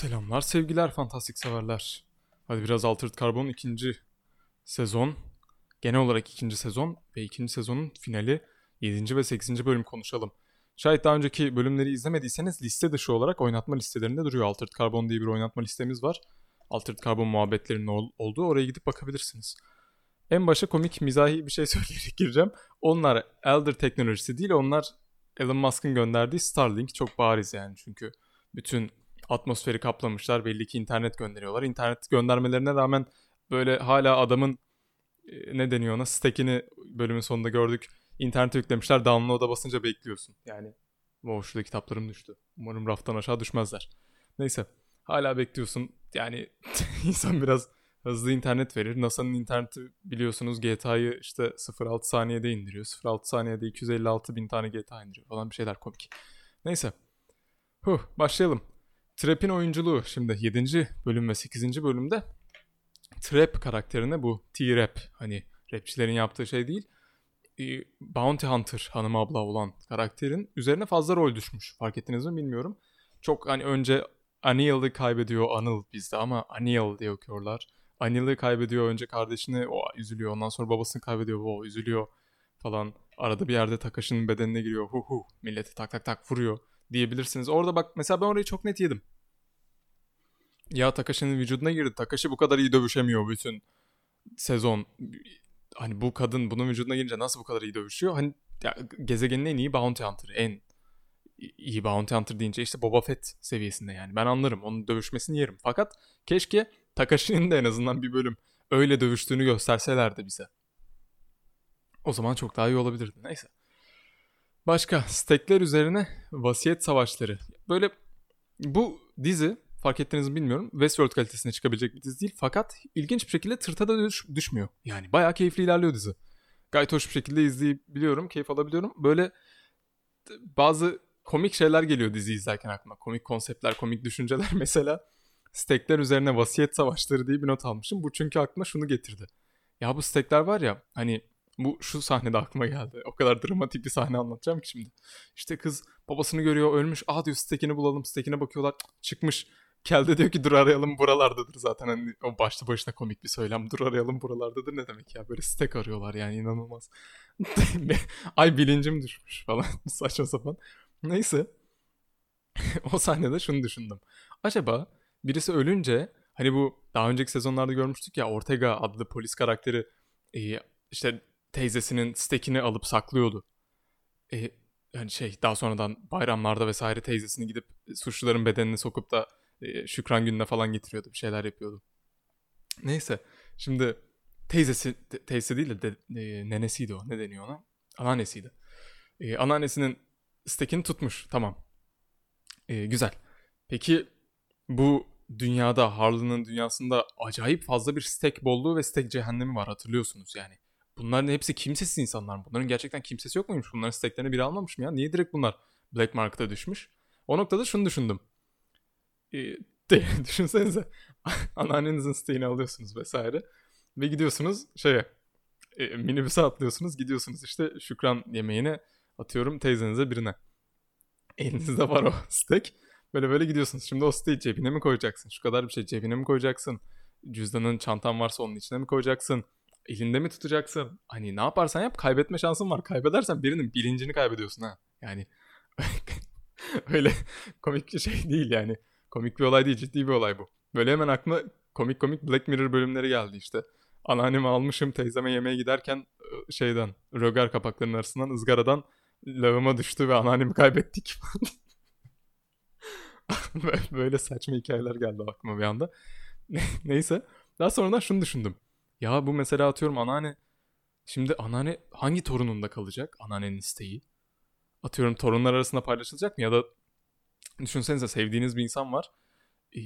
Selamlar sevgiler fantastik severler. Hadi biraz Altered Carbon'un ikinci sezon, genel olarak ikinci sezon ve ikinci sezonun finali 7. ve 8. bölüm konuşalım. Şayet daha önceki bölümleri izlemediyseniz liste dışı olarak oynatma listelerinde duruyor. Altered Carbon diye bir oynatma listemiz var. Altered Carbon muhabbetlerinin ol- olduğu oraya gidip bakabilirsiniz. En başa komik mizahi bir şey söyleyerek gireceğim. Onlar Elder teknolojisi değil onlar Elon Musk'ın gönderdiği Starlink çok bariz yani çünkü bütün atmosferi kaplamışlar. Belli ki internet gönderiyorlar. İnternet göndermelerine rağmen böyle hala adamın e, ne deniyor ona stack'ini bölümün sonunda gördük. İnternete yüklemişler. Download'a basınca bekliyorsun. Yani wow şurada kitaplarım düştü. Umarım raftan aşağı düşmezler. Neyse. Hala bekliyorsun. Yani insan biraz hızlı internet verir. NASA'nın interneti biliyorsunuz GTA'yı işte 0.6 saniyede indiriyor. 0.6 saniyede 256 bin tane GTA indiriyor falan bir şeyler komik. Neyse. Huh, başlayalım. Trap'in oyunculuğu şimdi 7. bölüm ve 8. bölümde Trap karakterine bu T-Rap hani rapçilerin yaptığı şey değil e, Bounty Hunter hanım abla olan karakterin üzerine fazla rol düşmüş. Fark ettiniz mi bilmiyorum. Çok hani önce Anil'ı kaybediyor Anıl bizde ama Anil diye okuyorlar. Anil'ı kaybediyor önce kardeşini o üzülüyor. Ondan sonra babasını kaybediyor o üzülüyor falan. Arada bir yerde Takashi'nin bedenine giriyor. Hu hu milleti tak tak tak vuruyor diyebilirsiniz. Orada bak mesela ben orayı çok net yedim. Ya Takashi'nin vücuduna girdi. Takashi bu kadar iyi dövüşemiyor bütün sezon. Hani bu kadın bunun vücuduna girince nasıl bu kadar iyi dövüşüyor? Hani ya, gezegenin en iyi bounty hunter. En iyi bounty hunter deyince işte Boba Fett seviyesinde yani. Ben anlarım. Onun dövüşmesini yerim. Fakat keşke Takashi'nin de en azından bir bölüm öyle dövüştüğünü gösterselerdi bize. O zaman çok daha iyi olabilirdi. Neyse. Başka stekler üzerine vasiyet savaşları. Böyle bu dizi fark ettiniz mi bilmiyorum. Westworld kalitesine çıkabilecek bir dizi değil. Fakat ilginç bir şekilde tırta da düş- düşmüyor. Yani bayağı keyifli ilerliyor dizi. Gayet hoş bir şekilde izleyebiliyorum. Keyif alabiliyorum. Böyle bazı komik şeyler geliyor dizi izlerken aklıma. Komik konseptler, komik düşünceler. Mesela stekler üzerine vasiyet savaşları diye bir not almışım. Bu çünkü aklıma şunu getirdi. Ya bu stekler var ya hani bu şu sahnede aklıma geldi. O kadar dramatik bir sahne anlatacağım ki şimdi. İşte kız babasını görüyor ölmüş. Aa diyor stekini bulalım. Stekine bakıyorlar. Çıkmış. Kelde diyor ki dur arayalım buralardadır zaten. Hani o başlı başına komik bir söylem. Dur arayalım buralardadır ne demek ya. Böyle stek arıyorlar yani inanılmaz. Ay bilincim düşmüş falan. Saçma sapan. Neyse. o sahnede şunu düşündüm. Acaba birisi ölünce hani bu daha önceki sezonlarda görmüştük ya Ortega adlı polis karakteri işte teyzesinin stekini alıp saklıyordu. E, yani şey daha sonradan bayramlarda vesaire teyzesini gidip suçluların bedenini sokup da e, Şükran gününe falan getiriyordu. Bir şeyler yapıyordu. Neyse. Şimdi teyzesi, te, teyzesi değil de, de e, nenesiydi o. Ne deniyor ona? Anneannesiydi. E, anneannesinin stekini tutmuş. Tamam. E, güzel. Peki bu dünyada, Harlan'ın dünyasında acayip fazla bir stek bolluğu ve stek cehennemi var hatırlıyorsunuz yani. Bunların hepsi kimsesiz insanlar? Bunların gerçekten kimsesi yok muymuş? Bunların steklerini biri almamış mı ya? Niye direkt bunlar Black Market'a düşmüş? O noktada şunu düşündüm. De, düşünsenize anneannenizin siteğini alıyorsunuz vesaire ve gidiyorsunuz şeye e, minibüse atlıyorsunuz gidiyorsunuz işte şükran yemeğine atıyorum teyzenize birine. Elinizde var o steak. Böyle böyle gidiyorsunuz. Şimdi o steak'i cebine mi koyacaksın? Şu kadar bir şey cebine mi koyacaksın? Cüzdanın çantan varsa onun içine mi koyacaksın? Elinde mi tutacaksın? Hani ne yaparsan yap kaybetme şansın var. Kaybedersen birinin bilincini kaybediyorsun ha. Yani öyle komik bir şey değil yani. Komik bir olay değil ciddi bir olay bu. Böyle hemen aklıma komik komik Black Mirror bölümleri geldi işte. Anneannemi almışım teyzeme yemeğe giderken şeyden rögar kapaklarının arasından ızgaradan lağıma düştü ve anneannemi kaybettik. Böyle saçma hikayeler geldi aklıma bir anda. Neyse. Daha sonradan şunu düşündüm. Ya bu mesela atıyorum anneanne. Şimdi anneanne hangi torununda kalacak? Anneannenin isteği. Atıyorum torunlar arasında paylaşılacak mı? Ya da düşünsenize sevdiğiniz bir insan var. Ee,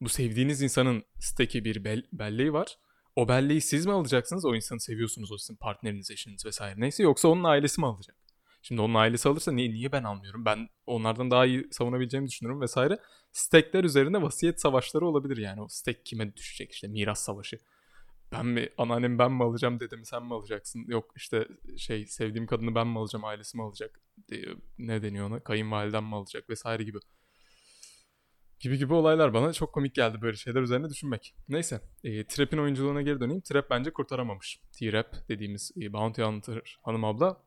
bu sevdiğiniz insanın steki bir bel- belleği var. O belleği siz mi alacaksınız? O insanı seviyorsunuz. O sizin partneriniz, eşiniz vesaire. Neyse yoksa onun ailesi mi alacak? Şimdi onun ailesi alırsa niye, niye ben almıyorum? Ben onlardan daha iyi savunabileceğimi düşünüyorum vesaire. Stekler üzerine vasiyet savaşları olabilir yani. O stek kime düşecek işte miras savaşı. Ben mi anneannem ben mi alacağım dedemi sen mi alacaksın? Yok işte şey sevdiğim kadını ben mi alacağım ailesi mi alacak? Ne deniyor ona? Kayınvalidem mi alacak vesaire gibi. Gibi gibi olaylar bana çok komik geldi böyle şeyler üzerine düşünmek. Neyse e, Trap'in oyunculuğuna geri döneyim. Trap bence kurtaramamış. T-Rap dediğimiz e, Bounty Hunter hanım abla.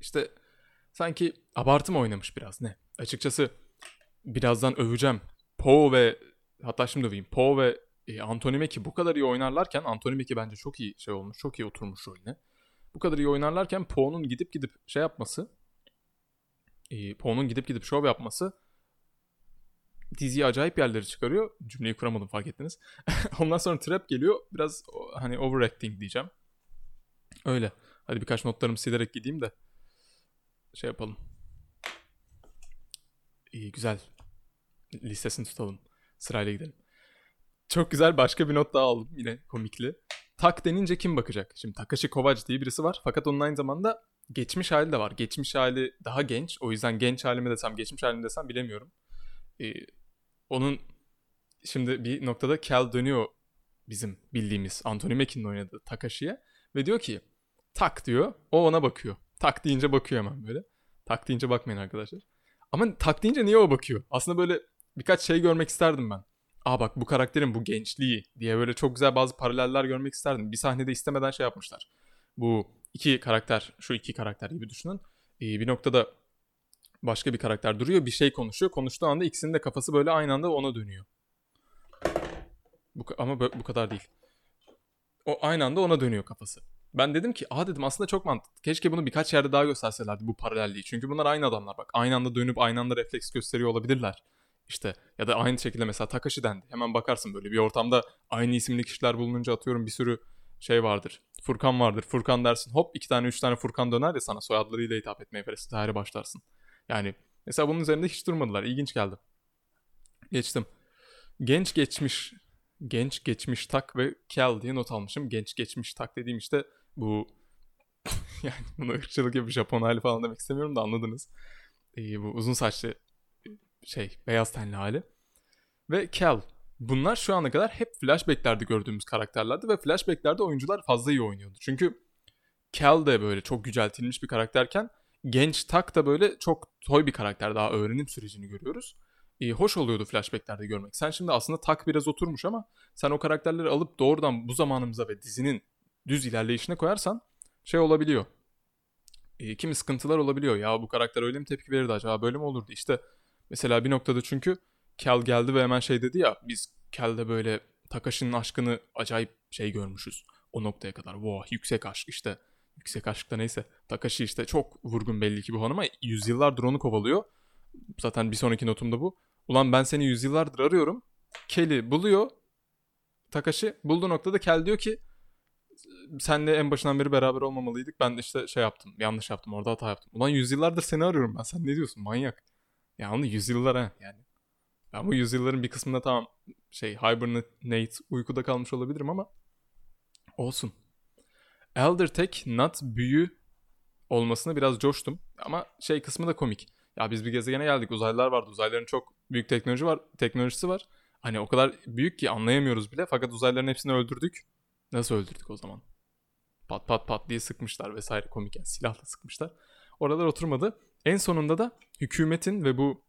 İşte sanki abartı mı oynamış biraz ne? Açıkçası birazdan öveceğim. Poe ve hatta şimdi öveyim. Poe ve e, Anthony Mackie bu kadar iyi oynarlarken Anthony Mackie bence çok iyi şey olmuş. Çok iyi oturmuş rolüne. Bu kadar iyi oynarlarken Poe'nun gidip gidip şey yapması e, Poe'nun gidip gidip şov yapması diziyi acayip yerlere çıkarıyor. Cümleyi kuramadım fark ettiniz. Ondan sonra trap geliyor. Biraz hani overacting diyeceğim. Öyle. Hadi birkaç notlarımı silerek gideyim de şey yapalım. İyi güzel. Listesini tutalım. Sırayla gidelim. Çok güzel başka bir not daha aldım yine komikli. Tak denince kim bakacak? Şimdi Takashi Kovac diye birisi var. Fakat onun aynı zamanda geçmiş hali de var. Geçmiş hali daha genç. O yüzden genç halimi desem, geçmiş halimi desem bilemiyorum. Ee, onun şimdi bir noktada Cal dönüyor bizim bildiğimiz Anthony Mackie'nin oynadığı Takashi'ye ve diyor ki tak diyor. O ona bakıyor. Tak deyince bakıyor hemen böyle. Tak deyince bakmayın arkadaşlar. Ama tak deyince niye o bakıyor? Aslında böyle birkaç şey görmek isterdim ben. Aa bak bu karakterin bu gençliği diye böyle çok güzel bazı paraleller görmek isterdim. Bir sahnede istemeden şey yapmışlar. Bu iki karakter, şu iki karakter gibi düşünün. Ee, bir noktada başka bir karakter duruyor, bir şey konuşuyor. Konuştuğu anda ikisinin de kafası böyle aynı anda ona dönüyor. Bu, ama bu kadar değil. O aynı anda ona dönüyor kafası. Ben dedim ki aa dedim aslında çok mantıklı. Keşke bunu birkaç yerde daha gösterselerdi bu paralelliği. Çünkü bunlar aynı adamlar bak. Aynı anda dönüp aynı anda refleks gösteriyor olabilirler. İşte ya da aynı şekilde mesela Takashi dendi. Hemen bakarsın böyle bir ortamda aynı isimli kişiler bulununca atıyorum bir sürü şey vardır. Furkan vardır. Furkan dersin hop iki tane üç tane Furkan döner ya sana soyadlarıyla hitap etmeye vesaire başlarsın. Yani mesela bunun üzerinde hiç durmadılar. İlginç geldi. Geçtim. Genç geçmiş genç geçmiş tak ve kel diye not almışım. Genç geçmiş tak dediğim işte bu yani bunu ırkçılık gibi Japon hali falan demek istemiyorum da anladınız. Ee, bu uzun saçlı şey beyaz tenli hali. Ve Kel. Bunlar şu ana kadar hep flashbacklerde gördüğümüz karakterlerdi ve flashbacklerde oyuncular fazla iyi oynuyordu. Çünkü Kel de böyle çok yüceltilmiş bir karakterken genç Tak da böyle çok toy bir karakter daha öğrenim sürecini görüyoruz. Ee, hoş oluyordu flashbacklerde görmek. Sen şimdi aslında Tak biraz oturmuş ama sen o karakterleri alıp doğrudan bu zamanımıza ve dizinin düz ilerleyişine koyarsan şey olabiliyor. Ee, kimi sıkıntılar olabiliyor. Ya bu karakter öyle mi tepki verirdi acaba böyle mi olurdu? İşte mesela bir noktada çünkü Kel geldi ve hemen şey dedi ya biz Kel'de böyle Takashi'nin aşkını acayip şey görmüşüz. O noktaya kadar. Wow yüksek aşk işte. Yüksek aşkta neyse. Takashi işte çok vurgun belli ki bu hanıma. Yüzyıllardır onu kovalıyor. Zaten bir sonraki notumda bu. Ulan ben seni yüzyıllardır arıyorum. Kel'i buluyor. Takashi bulduğu noktada Kel diyor ki senle en başından beri beraber olmamalıydık. Ben de işte şey yaptım. Yanlış yaptım. Orada hata yaptım. Ulan yüzyıllardır seni arıyorum ben. Sen ne diyorsun? Manyak. Ya onu yüzyıllar ha yani. Ben bu yüzyılların bir kısmında tamam şey hibernate uykuda kalmış olabilirim ama olsun. Elder Tech Nut büyü olmasına biraz coştum. Ama şey kısmı da komik. Ya biz bir gezegene geldik. Uzaylılar vardı. Uzaylıların çok büyük teknoloji var, teknolojisi var. Hani o kadar büyük ki anlayamıyoruz bile. Fakat uzaylıların hepsini öldürdük. Nasıl öldürdük o zaman? Pat pat pat diye sıkmışlar vesaire komik yani silahla sıkmışlar. Oralar oturmadı. En sonunda da hükümetin ve bu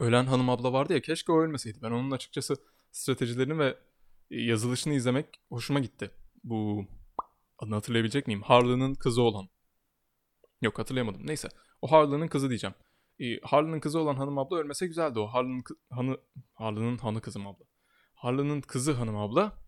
ölen hanım abla vardı ya keşke o ölmeseydi. Ben onun açıkçası stratejilerini ve yazılışını izlemek hoşuma gitti. Bu adını hatırlayabilecek miyim? Harlan'ın kızı olan. Yok hatırlayamadım. Neyse. O Harlan'ın kızı diyeceğim. E, Harlan'ın kızı olan hanım abla ölmese güzeldi. O Harlan'ın hanı Harlan'ın hanı kızım abla. Harlan'ın kızı hanım abla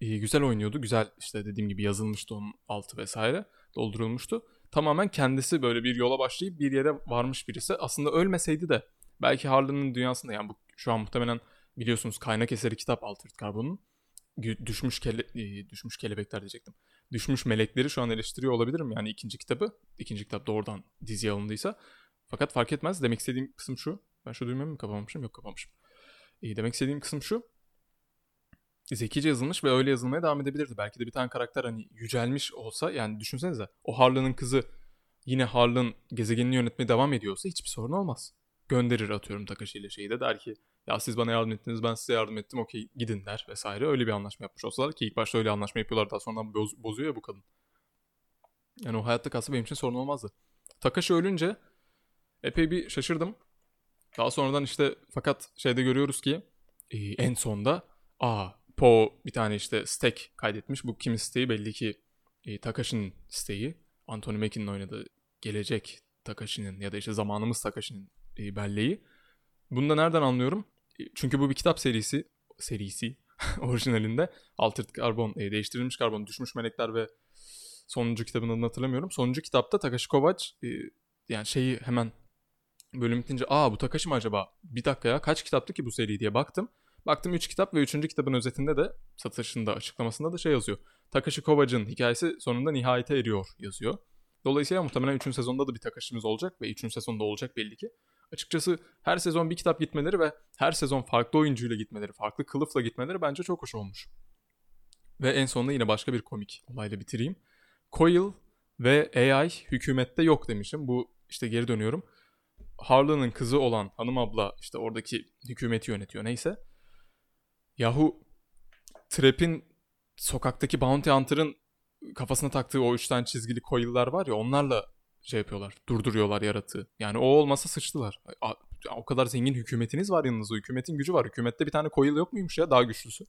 güzel oynuyordu. Güzel işte dediğim gibi yazılmıştı onun altı vesaire. Doldurulmuştu. Tamamen kendisi böyle bir yola başlayıp bir yere varmış birisi. Aslında ölmeseydi de belki Harlan'ın dünyasında yani bu şu an muhtemelen biliyorsunuz kaynak eseri kitap Altered Carbon'un düşmüş kele, düşmüş kelebekler diyecektim. Düşmüş melekleri şu an eleştiriyor olabilirim yani ikinci kitabı. ikinci kitap doğrudan diziye alındıysa. Fakat fark etmez. Demek istediğim kısım şu. Ben şu düğmemi mi kapamamışım? Yok kapamışım. İyi, demek istediğim kısım şu. Zekice yazılmış ve öyle yazılmaya devam edebilirdi. Belki de bir tane karakter hani yücelmiş olsa yani düşünsenize o Harlan'ın kızı yine Harlan gezegenini yönetmeye devam ediyorsa hiçbir sorun olmaz. Gönderir atıyorum Takashi ile şeyi de der ki ya siz bana yardım ettiniz ben size yardım ettim okey gidin der vesaire. Öyle bir anlaşma yapmış olsalar ki ilk başta öyle anlaşma yapıyorlar daha sonra boz, bozuyor ya bu kadın. Yani o hayatta kalsa benim için sorun olmazdı. Takashi ölünce epey bir şaşırdım. Daha sonradan işte fakat şeyde görüyoruz ki en sonda aa Poe bir tane işte stack kaydetmiş. Bu kimin isteği belli ki e, Takashi'nin isteği. Anthony Mackie'nin oynadığı gelecek Takashi'nin ya da işte zamanımız Takashi'nin e, belleği. Bunu da nereden anlıyorum? E, Çünkü bu bir kitap serisi serisi orijinalinde Altered Carbon, e, değiştirilmiş karbon, düşmüş melekler ve sonuncu kitabın adını hatırlamıyorum. Sonuncu kitapta Takashi Kovacs e, yani şeyi hemen bölüm bitince aa bu Takashi mi acaba? Bir dakika ya kaç kitaptı ki bu seri diye baktım. Baktım 3 kitap ve 3. kitabın özetinde de satışında açıklamasında da şey yazıyor. Takashi Kovacs'ın hikayesi sonunda nihayete eriyor yazıyor. Dolayısıyla muhtemelen 3. sezonda da bir Takashi'miz olacak ve 3. sezonda olacak belli ki. Açıkçası her sezon bir kitap gitmeleri ve her sezon farklı oyuncuyla gitmeleri, farklı kılıfla gitmeleri bence çok hoş olmuş. Ve en sonunda yine başka bir komik olayla bitireyim. Coil ve AI hükümette yok demişim. Bu işte geri dönüyorum. Harlan'ın kızı olan hanım abla işte oradaki hükümeti yönetiyor neyse. Yahu Trap'in sokaktaki Bounty Hunter'ın kafasına taktığı o üç tane çizgili coil'ler var ya onlarla şey yapıyorlar. Durduruyorlar yaratığı. Yani o olmasa sıçtılar. A- O kadar zengin hükümetiniz var yanınızda. Hükümetin gücü var. Hükümette bir tane coil yok muymuş ya daha güçlüsü?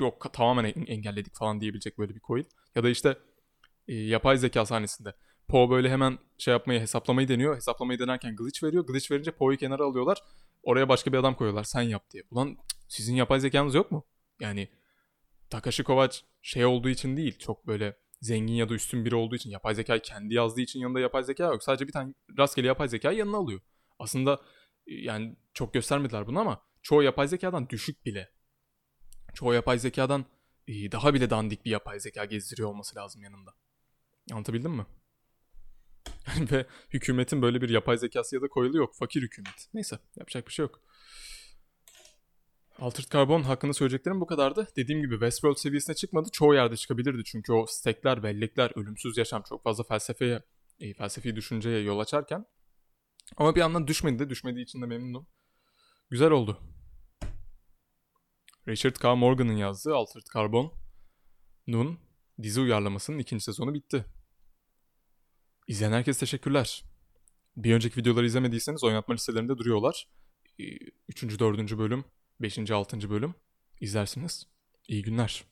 Yok tamamen en- engelledik falan diyebilecek böyle bir coil. Ya da işte e, yapay zeka sahnesinde. Poe böyle hemen şey yapmayı hesaplamayı deniyor. Hesaplamayı denerken glitch veriyor. Glitch verince Poe'yu kenara alıyorlar. Oraya başka bir adam koyuyorlar. Sen yap diye. Ulan sizin yapay zekanız yok mu? Yani Takashi Kovacs şey olduğu için değil. Çok böyle zengin ya da üstün biri olduğu için. Yapay zekayı kendi yazdığı için yanında yapay zeka yok. Sadece bir tane rastgele yapay zekayı yanına alıyor. Aslında e, yani çok göstermediler bunu ama çoğu yapay zekadan düşük bile. Çoğu yapay zekadan e, daha bile dandik bir yapay zeka gezdiriyor olması lazım yanında. Anlatabildim mi? Ve hükümetin böyle bir yapay zekası ya da koyulu yok. Fakir hükümet. Neyse yapacak bir şey yok. Altered Carbon hakkında söyleyeceklerim bu kadardı. Dediğim gibi Westworld seviyesine çıkmadı. Çoğu yerde çıkabilirdi çünkü o stekler, bellekler, ölümsüz yaşam çok fazla felsefeye, e, felsefi düşünceye yol açarken. Ama bir yandan düşmedi de düşmediği için de memnunum. Güzel oldu. Richard K. Morgan'ın yazdığı Altered Carbon'un dizi uyarlamasının ikinci sezonu bitti. İzleyen herkese teşekkürler. Bir önceki videoları izlemediyseniz oynatma listelerinde duruyorlar. 3. 4. bölüm, 5. 6. bölüm izlersiniz. İyi günler.